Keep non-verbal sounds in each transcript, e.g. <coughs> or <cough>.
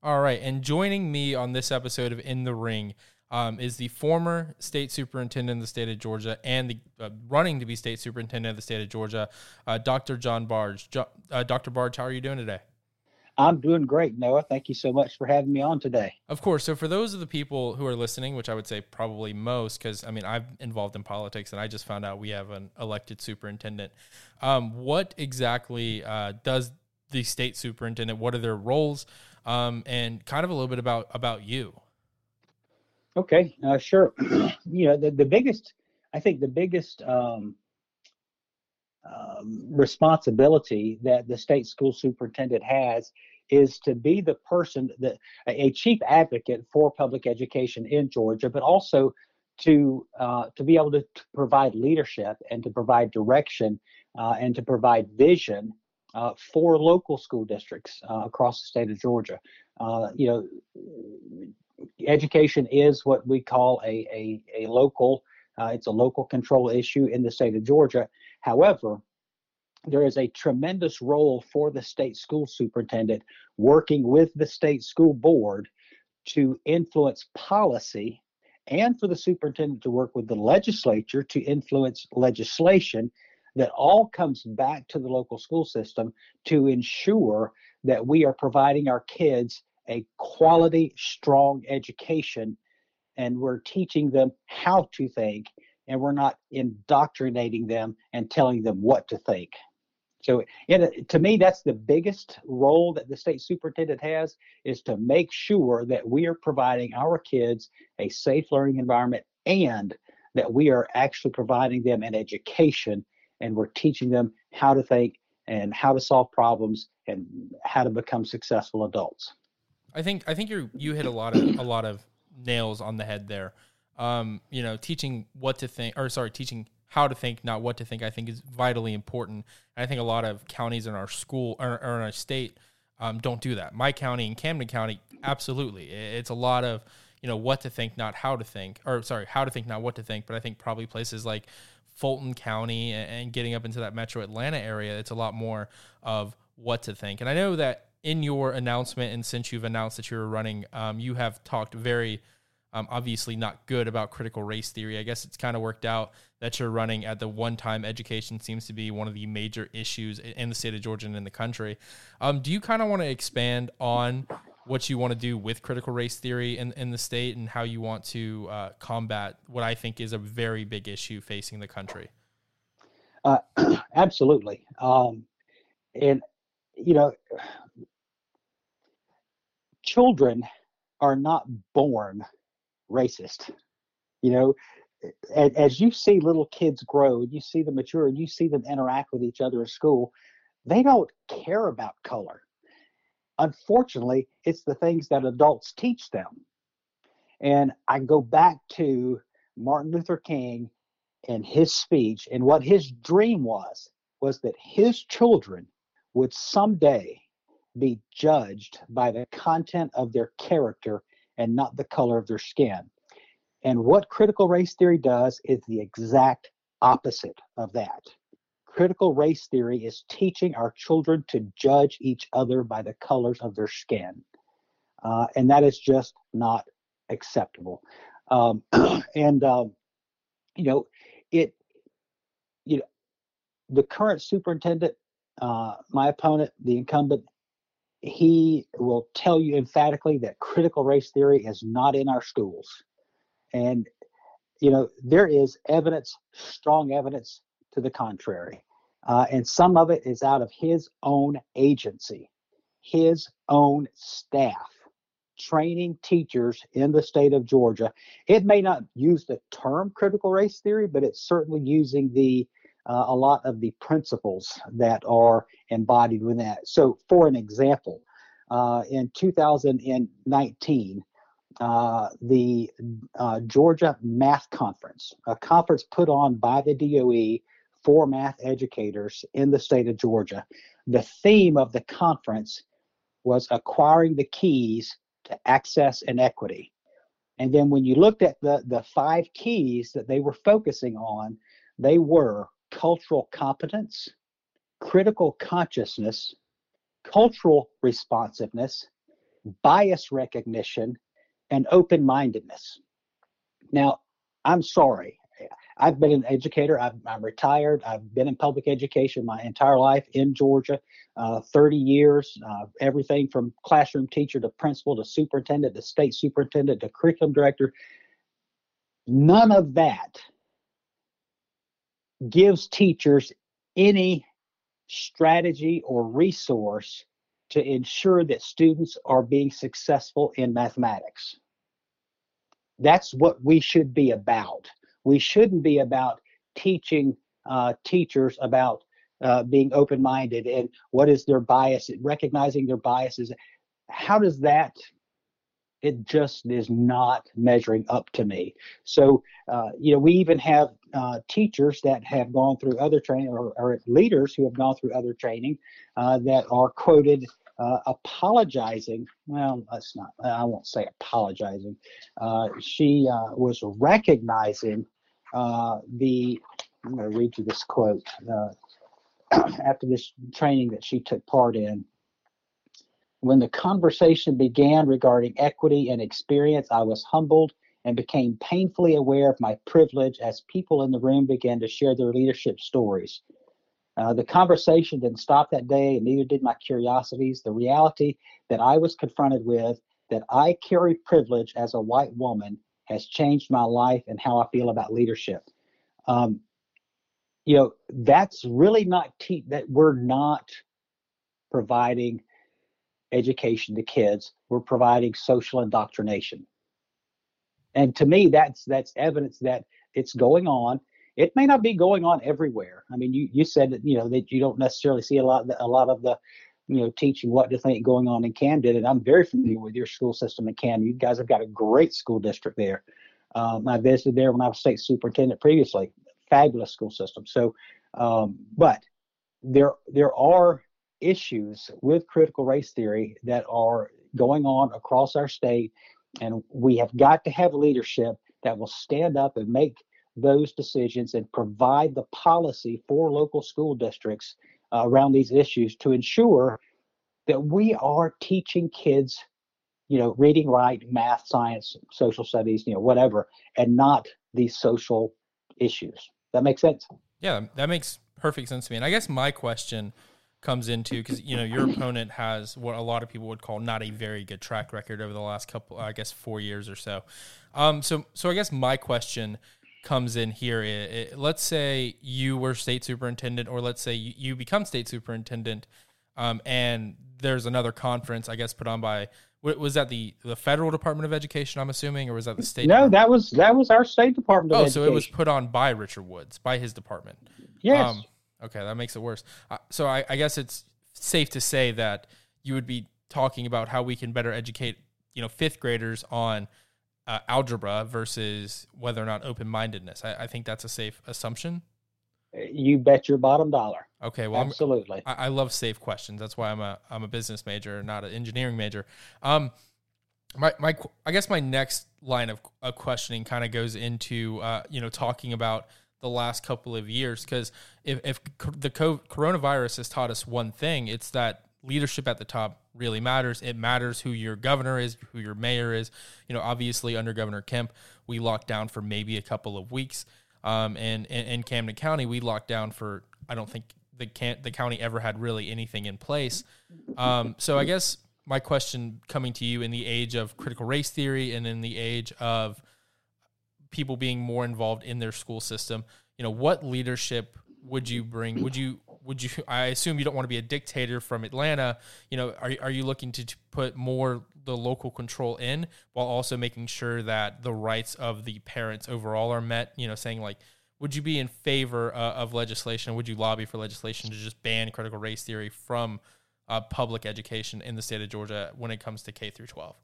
All right, and joining me on this episode of In the Ring um, is the former state superintendent of the state of Georgia and the uh, running to be state superintendent of the state of Georgia, uh, Dr. John Barge. Jo- uh, Dr. Barge, how are you doing today? I'm doing great, Noah. Thank you so much for having me on today. Of course. So, for those of the people who are listening, which I would say probably most, because I mean, I'm involved in politics and I just found out we have an elected superintendent. Um, what exactly uh, does the state superintendent? What are their roles? Um, and kind of a little bit about about you. Okay, uh, sure. <clears throat> you know, the, the biggest, I think, the biggest um, um, responsibility that the state school superintendent has is to be the person that a chief advocate for public education in Georgia, but also to uh, to be able to, to, provide leadership and to provide direction uh, and to provide vision uh, for local school districts uh, across the state of Georgia. Uh, you know, education is what we call a, a, a local, uh, it's a local control issue in the state of Georgia. However, there is a tremendous role for the state school superintendent working with the state school board to influence policy and for the superintendent to work with the legislature to influence legislation that all comes back to the local school system to ensure that we are providing our kids a quality, strong education and we're teaching them how to think and we're not indoctrinating them and telling them what to think. So, to me, that's the biggest role that the state superintendent has is to make sure that we are providing our kids a safe learning environment and that we are actually providing them an education and we're teaching them how to think and how to solve problems and how to become successful adults. I think I think you you hit a lot of a lot of nails on the head there. Um, you know, teaching what to think, or sorry, teaching how to think, not what to think. I think is vitally important. And I think a lot of counties in our school or, or in our state um, don't do that. My county and Camden County, absolutely, it's a lot of you know what to think, not how to think, or sorry, how to think, not what to think. But I think probably places like Fulton County and getting up into that metro Atlanta area, it's a lot more of what to think. And I know that in your announcement, and since you've announced that you're running, um, you have talked very um, obviously not good about critical race theory. I guess it's kind of worked out that you're running at the one time education seems to be one of the major issues in the state of Georgia and in the country. Um, do you kind of want to expand on what you want to do with critical race theory in, in the state and how you want to uh, combat what I think is a very big issue facing the country. Uh, <clears throat> absolutely. Um, and, you know, children are not born racist. You know, as you see little kids grow, you see them mature, and you see them interact with each other at school, they don't care about color unfortunately, it's the things that adults teach them. And I go back to Martin Luther King and his speech, and what his dream was was that his children would someday be judged by the content of their character and not the color of their skin. And what critical race theory does is the exact opposite of that critical race theory is teaching our children to judge each other by the colors of their skin. Uh, and that is just not acceptable. Um, <clears throat> and, um, you know, it, you know, the current superintendent, uh, my opponent, the incumbent, he will tell you emphatically that critical race theory is not in our schools. And, you know, there is evidence, strong evidence to the contrary. Uh, and some of it is out of his own agency, his own staff, training teachers in the state of Georgia. It may not use the term critical race theory, but it's certainly using the uh, a lot of the principles that are embodied within that. So, for an example, uh, in 2019, uh, the uh, Georgia Math Conference, a conference put on by the DOE for math educators in the state of Georgia. The theme of the conference was acquiring the keys to access and equity. And then when you looked at the, the five keys that they were focusing on, they were cultural competence, critical consciousness, cultural responsiveness, bias recognition, and open mindedness. Now, I'm sorry. I've been an educator. i am retired. I've been in public education my entire life in Georgia, uh, 30 years, uh, everything from classroom teacher to principal to superintendent to state superintendent to curriculum director. None of that gives teachers any strategy or resource to ensure that students are being successful in mathematics. That's what we should be about. We shouldn't be about teaching uh, teachers about uh, being open minded and what is their bias, recognizing their biases. How does that it just is not measuring up to me. So, uh, you know, we even have uh, teachers that have gone through other training or, or, leaders who have gone through other training uh, that are quoted uh, apologizing. Well, that's not, I won't say apologizing. Uh, she uh, was recognizing the, I'm going to read you this quote. <clears throat> after this training that she took part in, when the conversation began regarding equity and experience, I was humbled and became painfully aware of my privilege as people in the room began to share their leadership stories. Uh, the conversation didn't stop that day, and neither did my curiosities. The reality that I was confronted with, that I carry privilege as a white woman, has changed my life and how I feel about leadership. Um, you know, that's really not te- that we're not providing education to kids. We're providing social indoctrination. And to me, that's that's evidence that it's going on. It may not be going on everywhere. I mean, you you said that you know that you don't necessarily see a lot a lot of the you know teaching what to think going on in Camden. And I'm very familiar with your school system in Camden. You guys have got a great school district there. Um, I visited there when I was state superintendent previously. Fabulous school system. So, um, but there there are issues with critical race theory that are going on across our state. And we have got to have leadership that will stand up and make those decisions and provide the policy for local school districts uh, around these issues to ensure that we are teaching kids you know reading writing math science social studies you know whatever and not these social issues. That makes sense? Yeah that makes perfect sense to me. And i guess my question comes into because you know your opponent has what a lot of people would call not a very good track record over the last couple i guess four years or so. Um so so i guess my question comes in here it, it, let's say you were state superintendent or let's say you, you become state superintendent um, and there's another conference i guess put on by was that the the federal department of education i'm assuming or was that the state no that was that was our state department oh so it was put on by richard woods by his department. Yes. Um, Okay, that makes it worse. Uh, so I, I, guess it's safe to say that you would be talking about how we can better educate, you know, fifth graders on uh, algebra versus whether or not open mindedness. I, I, think that's a safe assumption. You bet your bottom dollar. Okay, well, absolutely. I, I, love safe questions. That's why I'm a I'm a business major, not an engineering major. Um, my my I guess my next line of, of questioning kind of goes into uh, you know talking about the last couple of years because if, if the coronavirus has taught us one thing it's that leadership at the top really matters it matters who your governor is who your mayor is you know obviously under governor kemp we locked down for maybe a couple of weeks um, and, in camden county we locked down for i don't think the, can- the county ever had really anything in place um, so i guess my question coming to you in the age of critical race theory and in the age of people being more involved in their school system. You know, what leadership would you bring? Would you would you? I assume you don't want to be a dictator from Atlanta. You know, are are you looking to, to put more the local control in while also making sure that the rights of the parents overall are met? You know, saying like. Would you be in favor uh, of legislation? Would you lobby for legislation to just ban critical race theory from uh, public education in the state of Georgia when it comes to K through 12.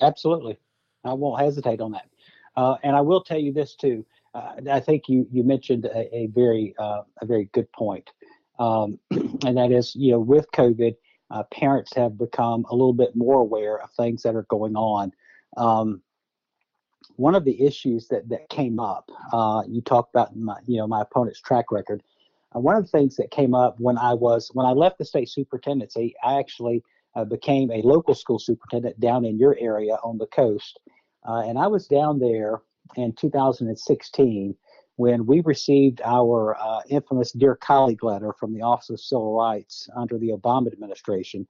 Absolutely, I won't hesitate on that. Uh, and I will tell you this too. Uh, I think you you mentioned a, a very uh, a very good point, um, <clears throat> and that is you know with COVID, uh, parents have become a little bit more aware of things that are going on. Um, one of the issues that that came up, uh, you talked about my you know my opponent's track record. Uh, one of the things that came up when I was when I left the state superintendency, I actually uh, became a local school superintendent down in your area on the coast, uh, and I was down there in 2016 when we received our uh, infamous Dear Colleague letter from the Office of Civil Rights under the Obama administration.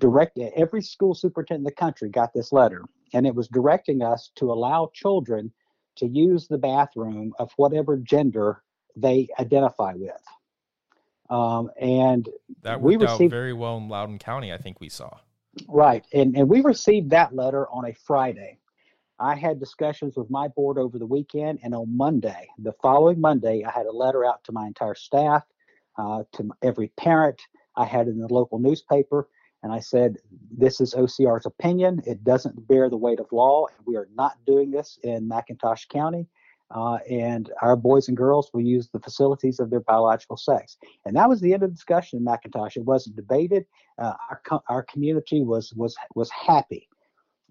Direct every school superintendent in the country got this letter, and it was directing us to allow children to use the bathroom of whatever gender they identify with. Um, and that worked we received, out very well in Loudoun County, I think we saw. Right, and and we received that letter on a Friday. I had discussions with my board over the weekend, and on Monday, the following Monday, I had a letter out to my entire staff, uh, to every parent. I had in the local newspaper, and I said, This is OCR's opinion. It doesn't bear the weight of law. We are not doing this in McIntosh County. Uh, and our boys and girls will use the facilities of their biological sex. And that was the end of the discussion in McIntosh. It wasn't debated. Uh, our, co- our community was, was, was happy.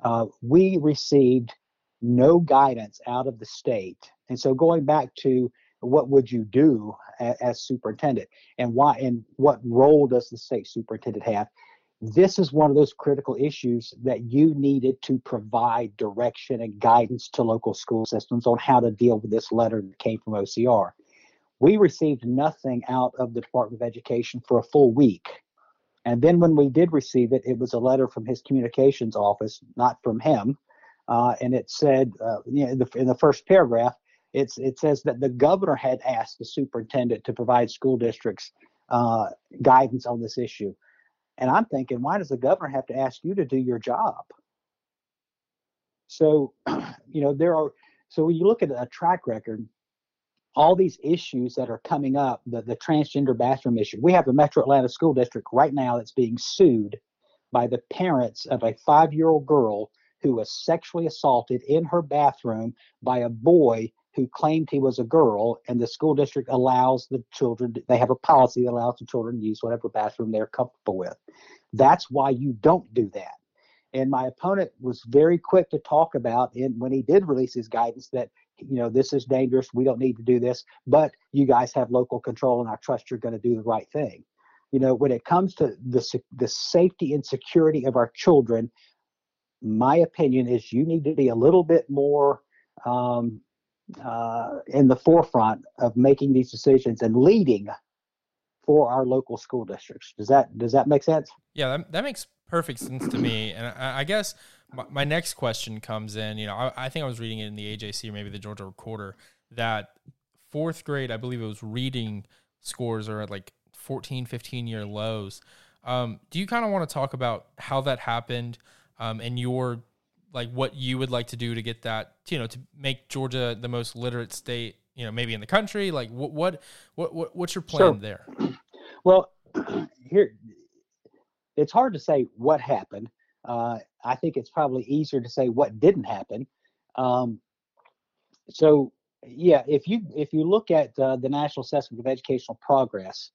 Uh, we received no guidance out of the state. And so going back to what would you do as, as superintendent and why and what role does the state superintendent have? This is one of those critical issues that you needed to provide direction and guidance to local school systems on how to deal with this letter that came from OCR. We received nothing out of the Department of Education for a full week. And then when we did receive it, it was a letter from his communications office, not from him. Uh, and it said, uh, you know, in, the, in the first paragraph, it's, it says that the governor had asked the superintendent to provide school districts uh, guidance on this issue. And I'm thinking, why does the governor have to ask you to do your job? So, <clears throat> you know, there are, so when you look at a track record, all these issues that are coming up, the, the transgender bathroom issue. We have a Metro Atlanta school district right now that's being sued by the parents of a five year old girl who was sexually assaulted in her bathroom by a boy who claimed he was a girl, and the school district allows the children, they have a policy that allows the children to use whatever bathroom they're comfortable with. That's why you don't do that. And my opponent was very quick to talk about in when he did release his guidance that you know this is dangerous we don't need to do this but you guys have local control and i trust you're going to do the right thing you know when it comes to the the safety and security of our children my opinion is you need to be a little bit more um, uh, in the forefront of making these decisions and leading for our local school districts. Does that does that make sense? Yeah, that, that makes perfect sense to me. And I, I guess my, my, next question comes in. You know, I, I, think I was reading it in the AJC or maybe the Georgia Recorder that fourth grade, I believe it was reading scores are at like 14, 15 year lows. Um, do you kind of want to talk about how that happened um, and your like what you would like to do to get that you know to make Georgia the most literate state you know maybe in the country like what what what, what what's your plan sure. there well <clears throat> here it's hard to say what happened uh, I think it's probably easier to say what didn't happen. Um, so yeah, if you if you look at uh, the National Assessment of Educational Progress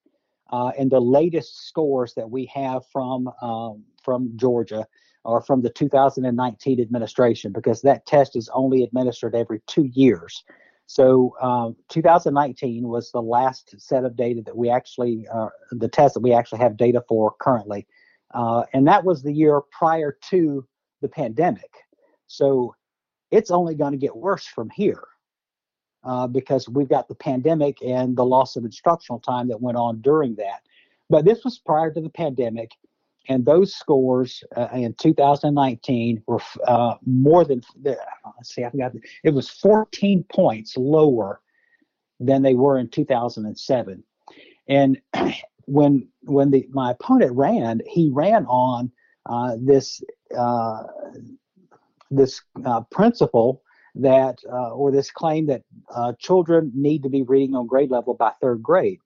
uh, and the latest scores that we have from um, from Georgia or from the 2019 administration, because that test is only administered every two years. So um, 2019 was the last set of data that we actually, uh, the test that we actually have data for currently. Uh, and that was the year prior to the pandemic. So it's only going to get worse from here uh, because we've got the pandemic and the loss of instructional time that went on during that. But this was prior to the pandemic, and those scores uh, in 2019 were uh, more than let's see, I forgot it was 14 points lower than they were in 2007. And <clears throat> when when the my opponent ran, he ran on uh, this uh, this uh, principle that uh, or this claim that uh, children need to be reading on grade level by third grade,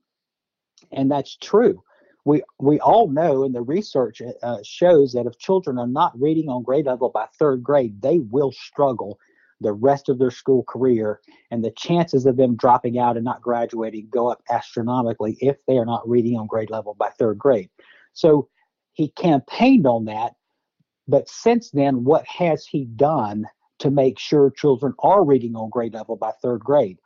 and that's true. we we all know, and the research uh, shows that if children are not reading on grade level by third grade, they will struggle the rest of their school career, and the chances of them dropping out and not graduating go up astronomically if they are not reading on grade level by third grade. So he campaigned on that, but since then, what has he done to make sure children are reading on grade level by third grade?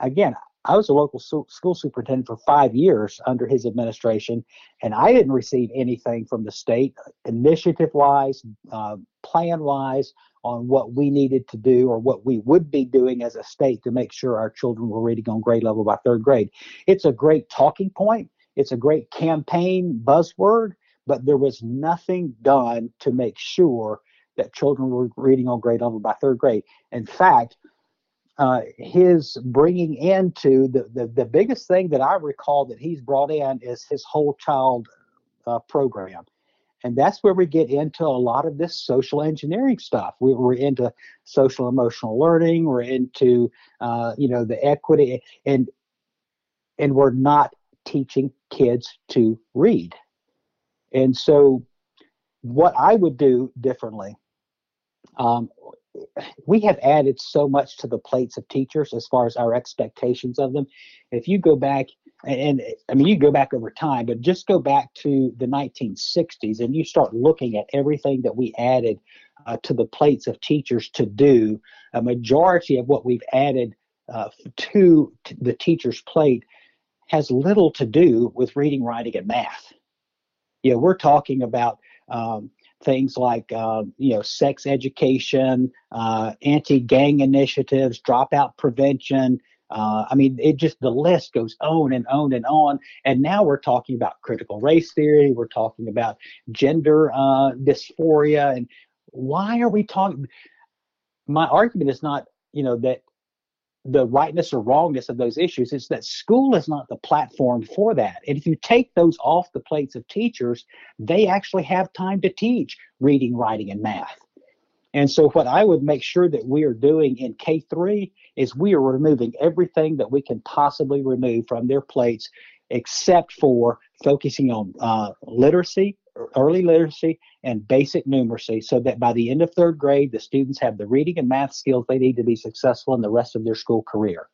Again, I was a local school superintendent for five years under his administration, and I didn't receive anything from the state, initiative wise, uh, plan wise, on what we needed to do or what we would be doing as a state to make sure our children were reading on grade level by third grade. It's a great talking point, it's a great campaign buzzword, but there was nothing done to make sure that children were reading on grade level by third grade. In fact, uh, his bringing into the, the, the biggest thing that I recall that he's brought in is his whole child uh, program. And that's where we get into a lot of this social engineering stuff. We, are into social emotional learning. We're into, uh, you know, the equity, and and we're not teaching kids to read. And so, what I would do differently um, we have added so much to the plates of teachers as far as our expectations of them. If you go back, and, and I mean, you go back over time, but just go back to the 1960s and you start looking at everything that we added uh, to the plates of teachers to do, a majority of what we've added uh, to the teacher's plate has little to do with reading, writing, and math. You know, we're talking about um, things like uh, you know sex education, uh, anti-gang initiatives, dropout prevention. Uh, I mean, it just the list goes on and on and on. And now we're talking about critical race theory. We're talking about gender uh, dysphoria. And why are we talking? My argument is not, you know, that the rightness or wrongness of those issues. It's that school is not the platform for that. And if you take those off the plates of teachers, they actually have time to teach reading, writing, and math. And so, what I would make sure that we are doing in K 3 is we are removing everything that we can possibly remove from their plates, except for focusing on uh, literacy, early literacy, and basic numeracy so that by the end of third grade, the students have the reading and math skills they need to be successful in the rest of their school career.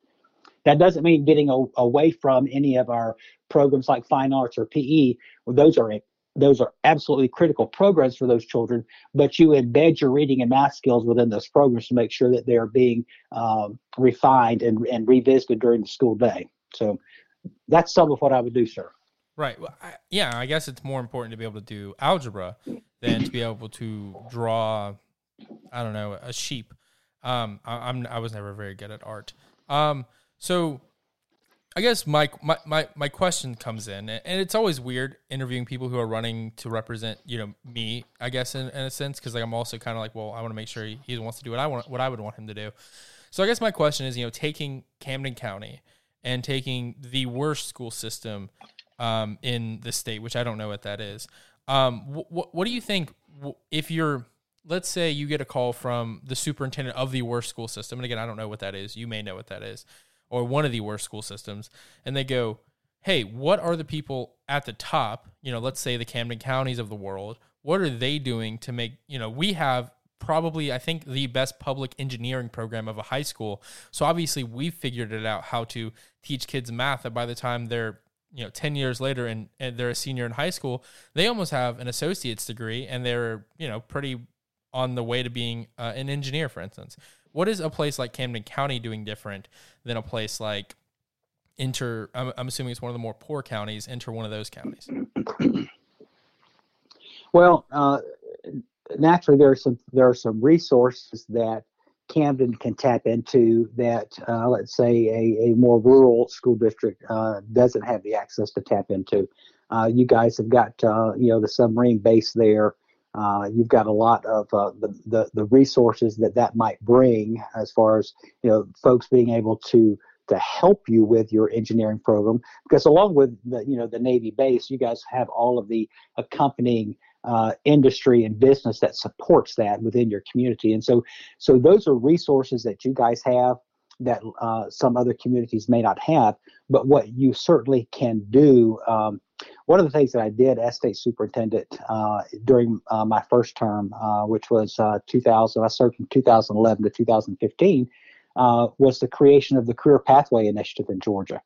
That doesn't mean getting a, away from any of our programs like fine arts or PE. Well, those are those are absolutely critical programs for those children, but you embed your reading and math skills within those programs to make sure that they're being um, refined and, and revisited during the school day. So that's some of what I would do, sir. Right. Well, I, yeah, I guess it's more important to be able to do algebra than to be able to draw. I don't know a sheep. Um, I, am I was never very good at art. Um, so I guess my, my my my question comes in, and it's always weird interviewing people who are running to represent you know me. I guess in, in a sense because like I'm also kind of like, well, I want to make sure he, he wants to do what I want, what I would want him to do. So I guess my question is, you know, taking Camden County and taking the worst school system um, in the state, which I don't know what that is. Um, wh- what do you think if you're, let's say you get a call from the superintendent of the worst school system, and again, I don't know what that is. You may know what that is, or one of the worst school systems, and they go, "Hey, what are the people at the top? You know, let's say the Camden counties of the world. What are they doing to make you know we have probably I think the best public engineering program of a high school. So obviously we've figured it out how to teach kids math that by the time they're you know 10 years later and, and they're a senior in high school they almost have an associate's degree and they're you know pretty on the way to being uh, an engineer for instance. What is a place like camden county doing different than a place like enter i'm, I'm assuming it's one of the more poor counties enter one of those counties? Well uh, naturally there are some there are some resources that Camden can tap into that, uh, let's say, a, a more rural school district uh, doesn't have the access to tap into. Uh, you guys have got, uh, you know, the submarine base there. Uh, you've got a lot of uh, the, the, the resources that that might bring as far as, you know, folks being able to to help you with your engineering program because along with the you know the navy base you guys have all of the accompanying uh, industry and business that supports that within your community. And so, so those are resources that you guys have that uh, some other communities may not have. But what you certainly can do, um, one of the things that I did as state superintendent uh, during uh, my first term, uh, which was uh, 2000, I served from 2011 to 2015, uh, was the creation of the Career Pathway Initiative in Georgia.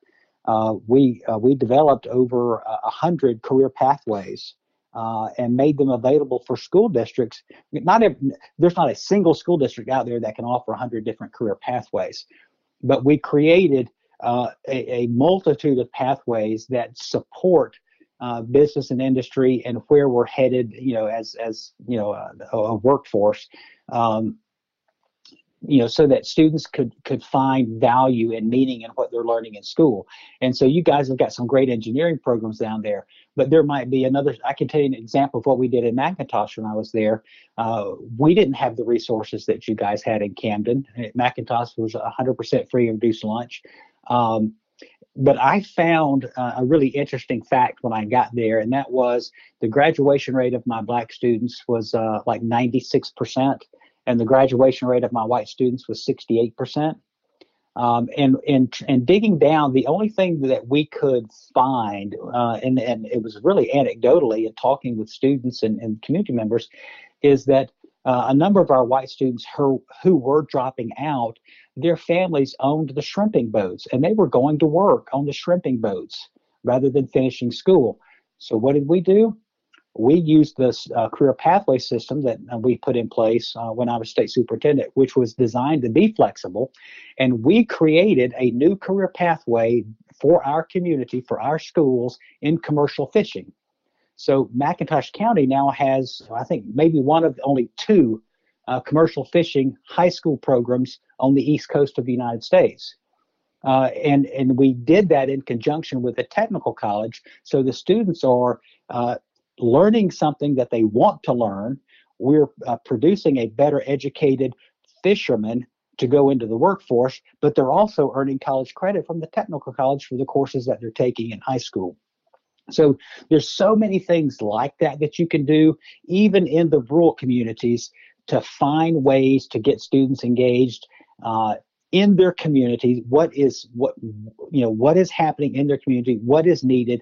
We we developed over a hundred career pathways and made them available for school districts. Not every, there's not a single school district out there that can offer 100 different career pathways, but we created a, a multitude of pathways that support uh, business and industry and where we're headed, you know, as as you know, a, a workforce, um, you know, so that students could could find value and meaning in what they're learning in school. And so you guys have got some great engineering programs down there, but there might be another. I can tell you an example of what we did in McIntosh when I was there. Uh, we didn't have the resources that you guys had in Camden. McIntosh was 100% free and reduced lunch. Um, but I found uh, a really interesting fact when I got there, and that was the graduation rate of my black students was uh, like 96%, and the graduation rate of my white students was 68%. Um, and, and and digging down, the only thing that we could find, uh, and, and it was really anecdotally in talking with students and, and community members, is that uh, a number of our white students who, who were dropping out, their families owned the shrimping boats and they were going to work on the shrimping boats rather than finishing school. So, what did we do? We used this uh, career pathway system that uh, we put in place uh, when I was state superintendent, which was designed to be flexible. And we created a new career pathway for our community, for our schools in commercial fishing. So McIntosh County now has, I think, maybe one of only two uh, commercial fishing high school programs on the east coast of the United States. Uh, and and we did that in conjunction with a technical college, so the students are uh, learning something that they want to learn. We're uh, producing a better educated fisherman to go into the workforce, but they're also earning college credit from the technical college for the courses that they're taking in high school. So there's so many things like that that you can do, even in the rural communities, to find ways to get students engaged uh, in their community. What is what you know? What is happening in their community? What is needed?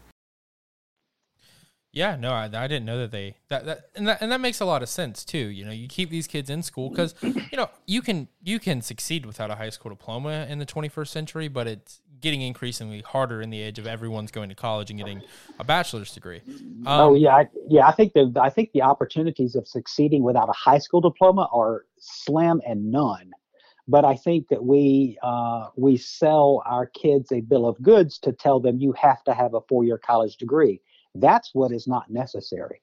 Yeah, no, I, I didn't know that they that, that and that and that makes a lot of sense too. You know, you keep these kids in school because you know you can you can succeed without a high school diploma in the 21st century, but it's getting increasingly harder in the age of everyone's going to college and getting a bachelor's degree. Um, oh yeah, I, yeah. I think the I think the opportunities of succeeding without a high school diploma are slim and none. But I think that we uh, we sell our kids a bill of goods to tell them you have to have a four year college degree that's what is not necessary.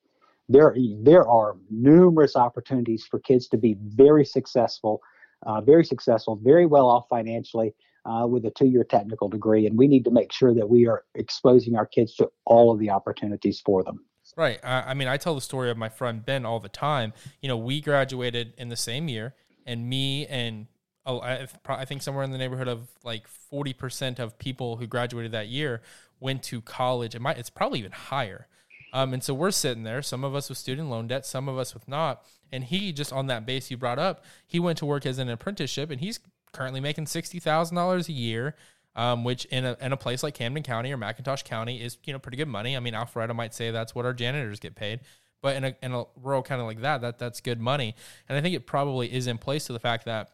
There, there are numerous opportunities for kids to be very successful, uh, very successful, very well off financially uh, with a two-year technical degree, and we need to make sure that we are exposing our kids to all of the opportunities for them. Right. I mean, I tell the story of my friend Ben all the time. You know, we graduated in the same year, and me and oh, I think somewhere in the neighborhood of like forty percent of people who graduated that year went to college. It might it's probably even higher. Um, and so we're sitting there, some of us with student loan debt, some of us with not. And he just on that base you brought up, he went to work as an apprenticeship and he's currently making sixty thousand dollars a year. Um, which in a, in a place like Camden County or McIntosh County is you know pretty good money. I mean, Alpharetta might say that's what our janitors get paid, but in a in a rural county like that, that that's good money. And I think it probably is in place to the fact that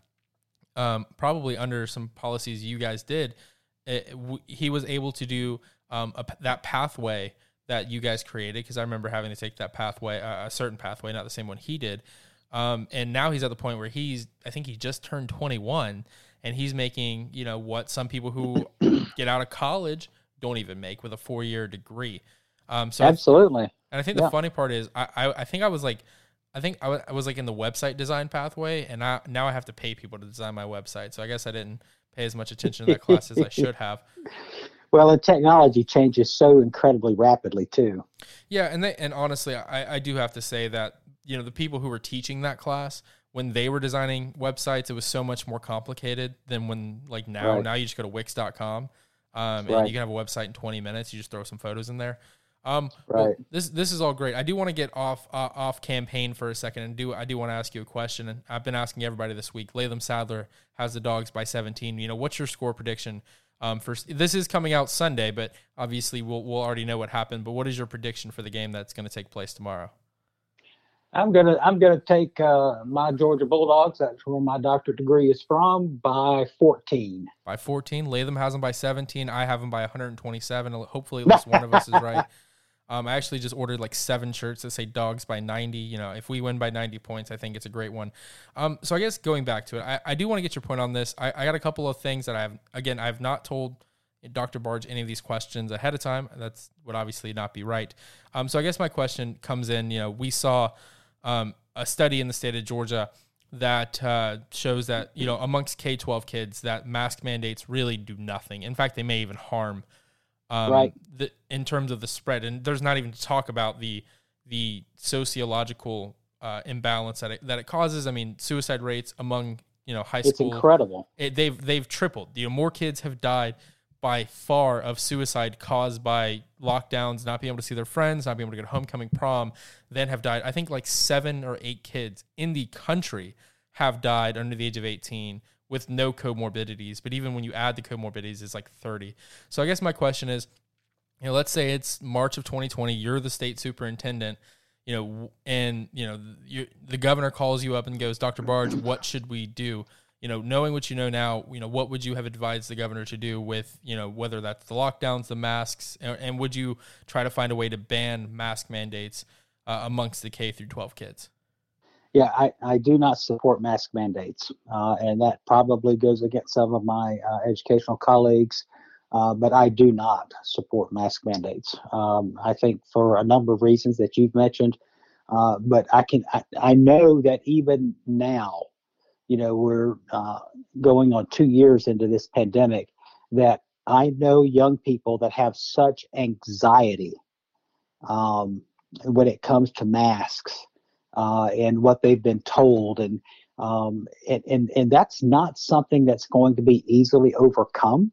um, probably under some policies you guys did, it, w- he was able to do um, a, that pathway that you guys created because I remember having to take that pathway, uh, a certain pathway, not the same one he did. Um, and now he's at the point where he's, I think he just turned 21 and he's making, you know, what some people who <coughs> get out of college don't even make with a four year degree. Um, so absolutely. And I think the funny part is, I, I, I think I was like, I think I, w- I was like in the website design pathway, and I, now I have to pay people to design my website. So I guess I didn't pay as much attention to that class as I <laughs> should have. Well, the technology changes so incredibly rapidly too. Yeah, and they, and honestly, I, I do have to say that you know the people who were teaching that class when they were designing websites, it was so much more complicated than when like now. Right. Now you just go to Wix.com um, right. and you can have a website in 20 minutes. You just throw some photos in there. Um, right. Well, this this is all great. I do want to get off uh, off campaign for a second, and do I do want to ask you a question? And I've been asking everybody this week. Latham Sadler has the dogs by 17. You know, what's your score prediction? Um, for this is coming out Sunday, but obviously we'll we'll already know what happened. But what is your prediction for the game that's going to take place tomorrow? I'm gonna I'm gonna take uh, my Georgia Bulldogs. That's where my doctorate degree is from. By 14. By 14. Latham has them by 17. I have them by 127. Hopefully, at <laughs> least one of us is right. Um, I actually just ordered like seven shirts that say dogs by 90. You know, if we win by 90 points, I think it's a great one. Um, so I guess going back to it, I, I do want to get your point on this. I, I got a couple of things that I have, again, I've not told Dr. Barge any of these questions ahead of time. That's would obviously not be right. Um, so I guess my question comes in, you know, we saw um, a study in the state of Georgia that uh, shows that, you know, amongst K 12 kids, that mask mandates really do nothing. In fact, they may even harm um, right. The, in terms of the spread, and there's not even to talk about the the sociological uh, imbalance that it, that it causes. I mean, suicide rates among you know high it's school, it's incredible. It, they've they've tripled. You know, more kids have died by far of suicide caused by lockdowns, not being able to see their friends, not being able to get homecoming prom, than have died. I think like seven or eight kids in the country have died under the age of 18 with no comorbidities. But even when you add the comorbidities, it's like 30. So I guess my question is, you know, let's say it's March of 2020, you're the state superintendent, you know, and, you know, the governor calls you up and goes, Dr. Barge, what should we do? You know, knowing what you know now, you know, what would you have advised the governor to do with, you know, whether that's the lockdowns, the masks, and, and would you try to find a way to ban mask mandates uh, amongst the K through 12 kids? Yeah, I, I do not support mask mandates, uh, and that probably goes against some of my uh, educational colleagues. Uh, but I do not support mask mandates. Um, I think for a number of reasons that you've mentioned. Uh, but I can I, I, know that even now, you know, we're uh, going on two years into this pandemic. That I know young people that have such anxiety um, when it comes to masks uh, and what they've been told and um, and, and and that's not something that's going to be easily overcome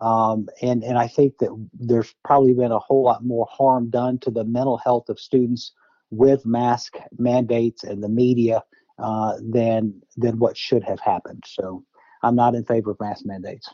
um, and and I think that there's probably been a whole lot more harm done to the mental health of students with mask mandates and the media uh, than than what should have happened. So I'm not in favor of mask mandates.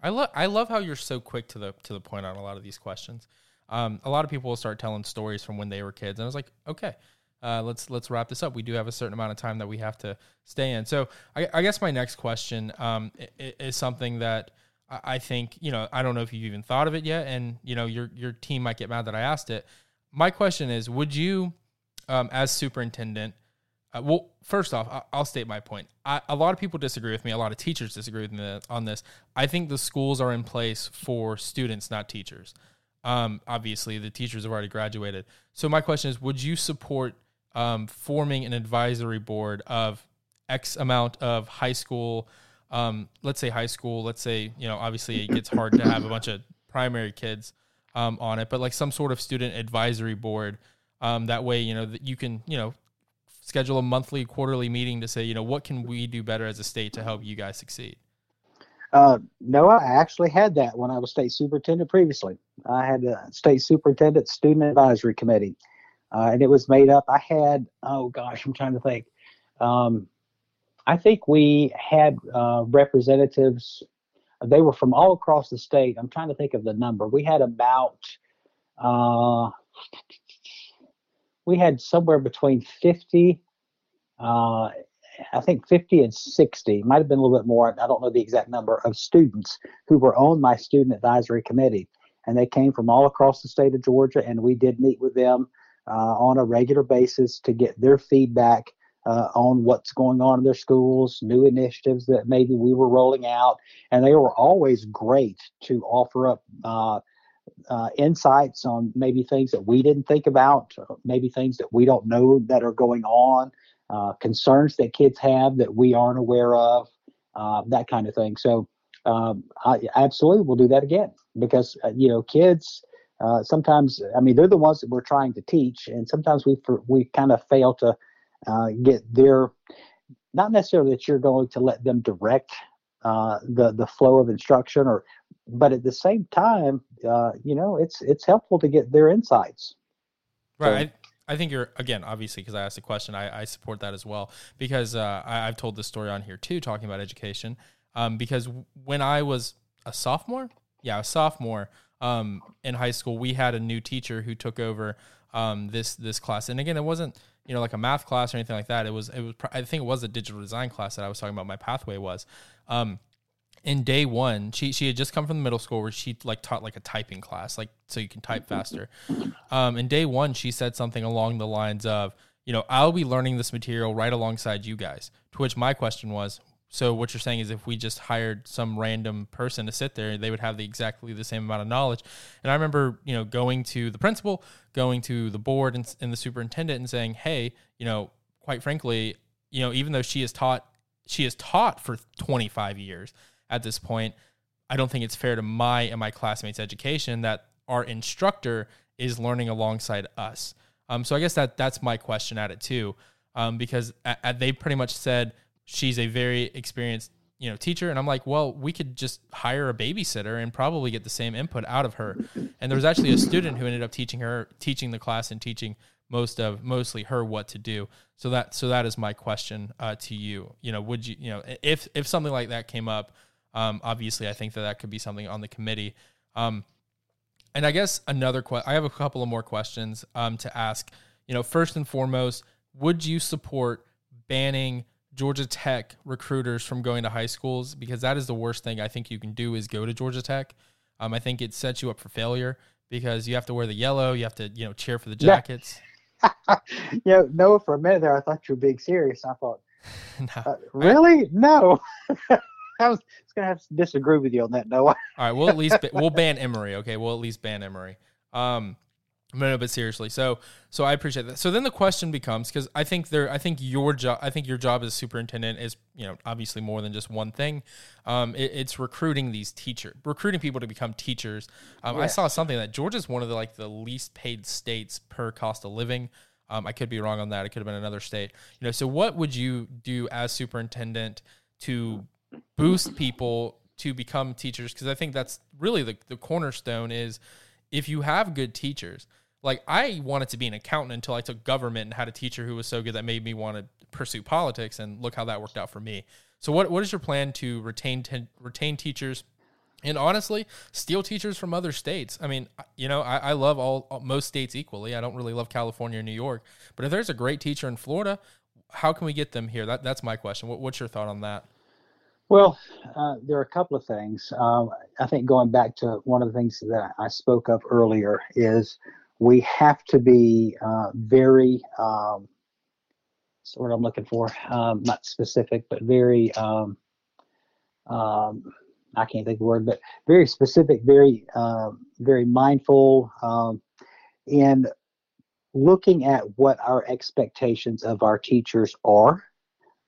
I love I love how you're so quick to the to the point on a lot of these questions. Um, a lot of people will start telling stories from when they were kids, and I was like, okay, uh, let's let's wrap this up. We do have a certain amount of time that we have to stay in. So I, I guess my next question um, is, something that I think you know. I don't know if you've even thought of it yet, and you know your your team might get mad that I asked it. My question is: Would you, um, as superintendent, uh, well, first off, I'll state my point. I, a lot of people disagree with me. A lot of teachers disagree with me on this. I think the schools are in place for students, not teachers. Um, obviously, the teachers have already graduated. So my question is: Would you support um, forming an advisory board of X amount of high school, um, let's say high school, let's say, you know, obviously it gets hard to have a bunch of primary kids um, on it, but like some sort of student advisory board. Um, that way, you know, that you can, you know, schedule a monthly, quarterly meeting to say, you know, what can we do better as a state to help you guys succeed? Uh, no, I actually had that when I was state superintendent previously. I had a state superintendent student advisory committee uh, and it was made up. I had oh gosh, I'm trying to think. Um, I think we had uh, representatives. They were from all across the state. I'm trying to think of the number. We had about uh, we had somewhere between 50 uh, I think 50 and 60, might have been a little bit more. I don't know the exact number of students who were on my student advisory committee. And they came from all across the state of Georgia, and we did meet with them uh, on a regular basis to get their feedback uh, on what's going on in their schools, new initiatives that maybe we were rolling out. And they were always great to offer up uh, uh, insights on maybe things that we didn't think about, maybe things that we don't know that are going on, uh, concerns that kids have that we aren't aware of, uh, that kind of thing. So um, I absolutely will do that again because uh, you know kids. Uh, sometimes, I mean, they're the ones that we're trying to teach, and sometimes we we kind of fail to uh, get their. Not necessarily that you're going to let them direct the the flow of instruction or but at the same time, uh, you know, it's it's helpful to get their insights. Right. So, I, I, think you're again, obviously, because I asked the question, I, I, support that as well because uh, I, have told this story on here too, talking about education. Um, because when I was a sophomore, yeah, a sophomore um, in high school, we had a new teacher who took over um, this this class, and again, it wasn't you know like a math class or anything like that. It was it was I think it was a digital design class that I was talking about. My pathway was. Um, in day one, she she had just come from the middle school where she like taught like a typing class, like so you can type faster. Um, in day one, she said something along the lines of, you know, I'll be learning this material right alongside you guys. To which my question was, so what you're saying is if we just hired some random person to sit there, they would have the exactly the same amount of knowledge. And I remember, you know, going to the principal, going to the board and, and the superintendent and saying, hey, you know, quite frankly, you know, even though she has taught she has taught for 25 years at this point, I don't think it's fair to my and my classmates' education that our instructor is learning alongside us. Um, so I guess that that's my question at it too, um, because at, at, they pretty much said she's a very experienced you know teacher, and I'm like, well, we could just hire a babysitter and probably get the same input out of her. And there was actually a student who ended up teaching her, teaching the class, and teaching most of mostly her what to do. So that so that is my question uh, to you. You know, would you you know if if something like that came up um, obviously, I think that that could be something on the committee. Um, and I guess another question, I have a couple of more questions um, to ask. You know, first and foremost, would you support banning Georgia Tech recruiters from going to high schools? Because that is the worst thing I think you can do is go to Georgia Tech. Um, I think it sets you up for failure because you have to wear the yellow, you have to, you know, cheer for the jackets. <laughs> Yeah, you know, Noah, for a minute there, I thought you were being serious. I thought, <laughs> no, uh, really? No. <laughs> I was, gonna have to disagree with you on that, Noah. All right, we'll at least we'll ban Emory. Okay, we'll at least ban Emory. Um, no, no, but seriously, so so I appreciate that. So then the question becomes because I think there, I think your job, I think your job as superintendent is you know obviously more than just one thing. Um, it, it's recruiting these teachers, recruiting people to become teachers. Um, yeah. I saw something that Georgia's one of the like the least paid states per cost of living. Um, I could be wrong on that. It could have been another state. You know, so what would you do as superintendent to boost people to become teachers because I think that's really the, the cornerstone is if you have good teachers. Like I wanted to be an accountant until I took government and had a teacher who was so good that made me want to pursue politics and look how that worked out for me. So what what is your plan to retain retain teachers and honestly steal teachers from other states? I mean, you know, I, I love all most states equally. I don't really love California or New York, but if there's a great teacher in Florida, how can we get them here? That that's my question. What, what's your thought on that? Well, uh, there are a couple of things. Um, I think going back to one of the things that I spoke of earlier is we have to be uh, very, um, word I'm looking for? Um, not specific, but very, um, um, I can't think of the word, but very specific, very, uh, very mindful um, in looking at what our expectations of our teachers are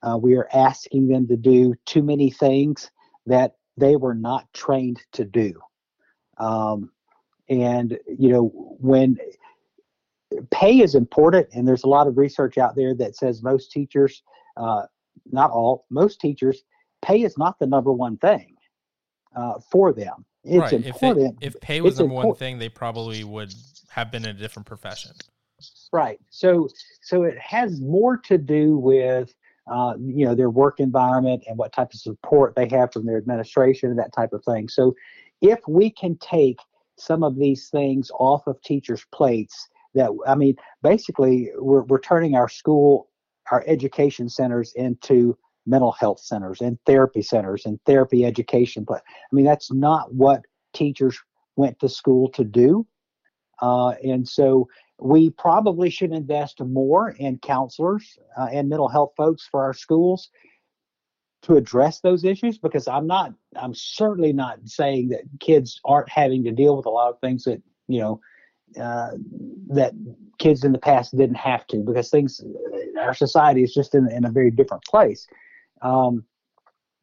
uh, we are asking them to do too many things that they were not trained to do. Um, and, you know, when pay is important, and there's a lot of research out there that says most teachers, uh, not all, most teachers, pay is not the number one thing uh, for them. It's right. important. If, they, if pay was the number one thing, they probably would have been in a different profession. Right. So, so it has more to do with uh, you know, their work environment and what type of support they have from their administration and that type of thing. So, if we can take some of these things off of teachers' plates, that I mean, basically, we're we're turning our school our education centers into mental health centers and therapy centers and therapy education. But I mean, that's not what teachers went to school to do. Uh, and so we probably should invest more in counselors uh, and mental health folks for our schools to address those issues because I'm not, I'm certainly not saying that kids aren't having to deal with a lot of things that, you know, uh, that kids in the past didn't have to because things, our society is just in, in a very different place. Um,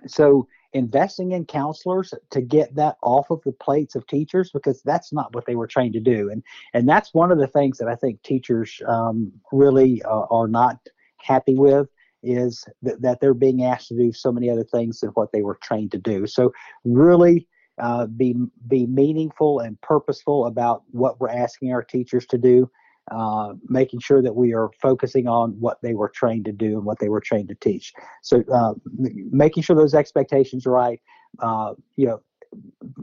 so investing in counselors to get that off of the plates of teachers because that's not what they were trained to do and and that's one of the things that i think teachers um, really uh, are not happy with is th- that they're being asked to do so many other things than what they were trained to do so really uh, be be meaningful and purposeful about what we're asking our teachers to do uh, making sure that we are focusing on what they were trained to do and what they were trained to teach. So, uh, making sure those expectations are right. Uh, you know,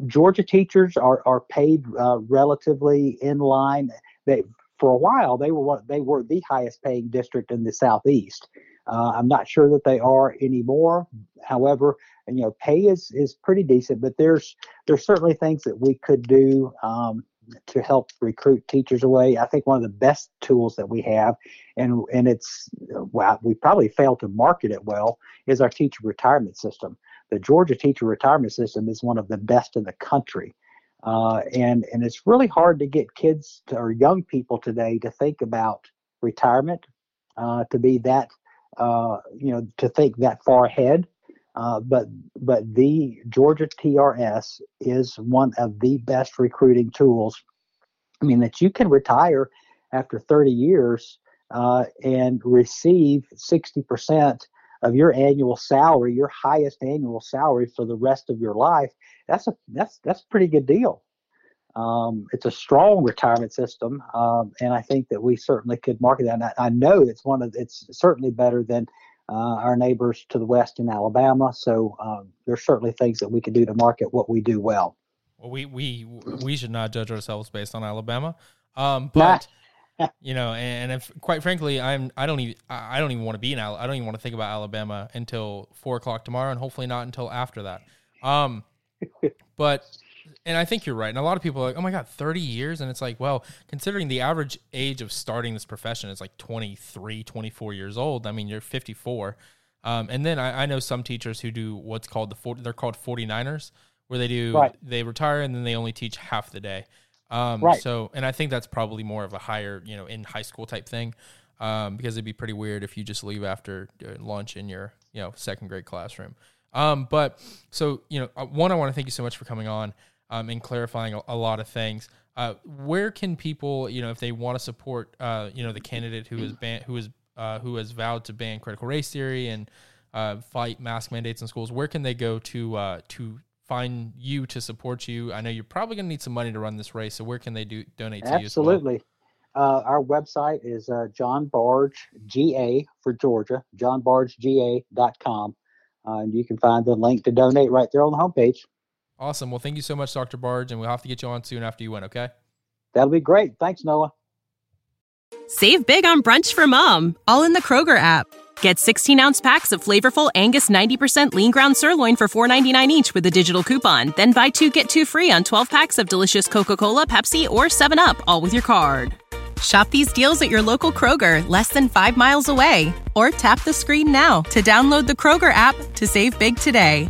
Georgia teachers are are paid uh, relatively in line. They for a while they were they were the highest paying district in the southeast. Uh, I'm not sure that they are anymore. However, you know, pay is is pretty decent, but there's there's certainly things that we could do um, to help recruit teachers away. I think one of the best tools that we have, and and it's well, we probably failed to market it well, is our teacher retirement system. The Georgia teacher retirement system is one of the best in the country. Uh, and and it's really hard to get kids to, or young people today to think about retirement, uh, to be that uh, you know to think that far ahead. Uh, but but the Georgia TRS is one of the best recruiting tools. I mean that you can retire after 30 years uh, and receive 60% of your annual salary, your highest annual salary for the rest of your life. That's a that's that's a pretty good deal. Um, it's a strong retirement system, um, and I think that we certainly could market that. And I, I know it's one of it's certainly better than uh, our neighbors to the west in Alabama. So um, there's certainly things that we can do to market what we do well. Well, we we we should not judge ourselves based on Alabama, um, but <laughs> you know, and if quite frankly, I'm I don't even I don't even want to be in Al- I don't even want to think about Alabama until four o'clock tomorrow, and hopefully not until after that. Um, <laughs> but and I think you're right. And a lot of people are like, oh my God, 30 years? And it's like, well, considering the average age of starting this profession is like 23, 24 years old, I mean, you're 54. Um, and then I, I, know some teachers who do what's called the 40, they're called 49ers, where they do, right. they retire and then they only teach half the day. Um, right. So, and I think that's probably more of a higher, you know, in high school type thing. Um, because it'd be pretty weird if you just leave after uh, lunch in your, you know, second grade classroom. Um, but so, you know, uh, one, I want to thank you so much for coming on um, and clarifying a, a, lot of things. Uh, where can people, you know, if they want to support, uh, you know, the candidate who is ban- who is uh, who has vowed to ban critical race theory and uh, fight mask mandates in schools, where can they go to uh, to find you to support you? I know you're probably going to need some money to run this race, so where can they do donate to Absolutely. you? Absolutely. Uh, our website is John Barge GA for Georgia, johnbargega.com. Uh, and you can find the link to donate right there on the homepage. Awesome. Well, thank you so much, Dr. Barge, and we'll have to get you on soon after you win, okay? That'll be great. Thanks, Noah. Save big on brunch for mom, all in the Kroger app. Get 16 ounce packs of flavorful Angus 90% lean ground sirloin for $4.99 each with a digital coupon. Then buy two get two free on 12 packs of delicious Coca Cola, Pepsi, or 7UP, all with your card. Shop these deals at your local Kroger, less than five miles away. Or tap the screen now to download the Kroger app to save big today.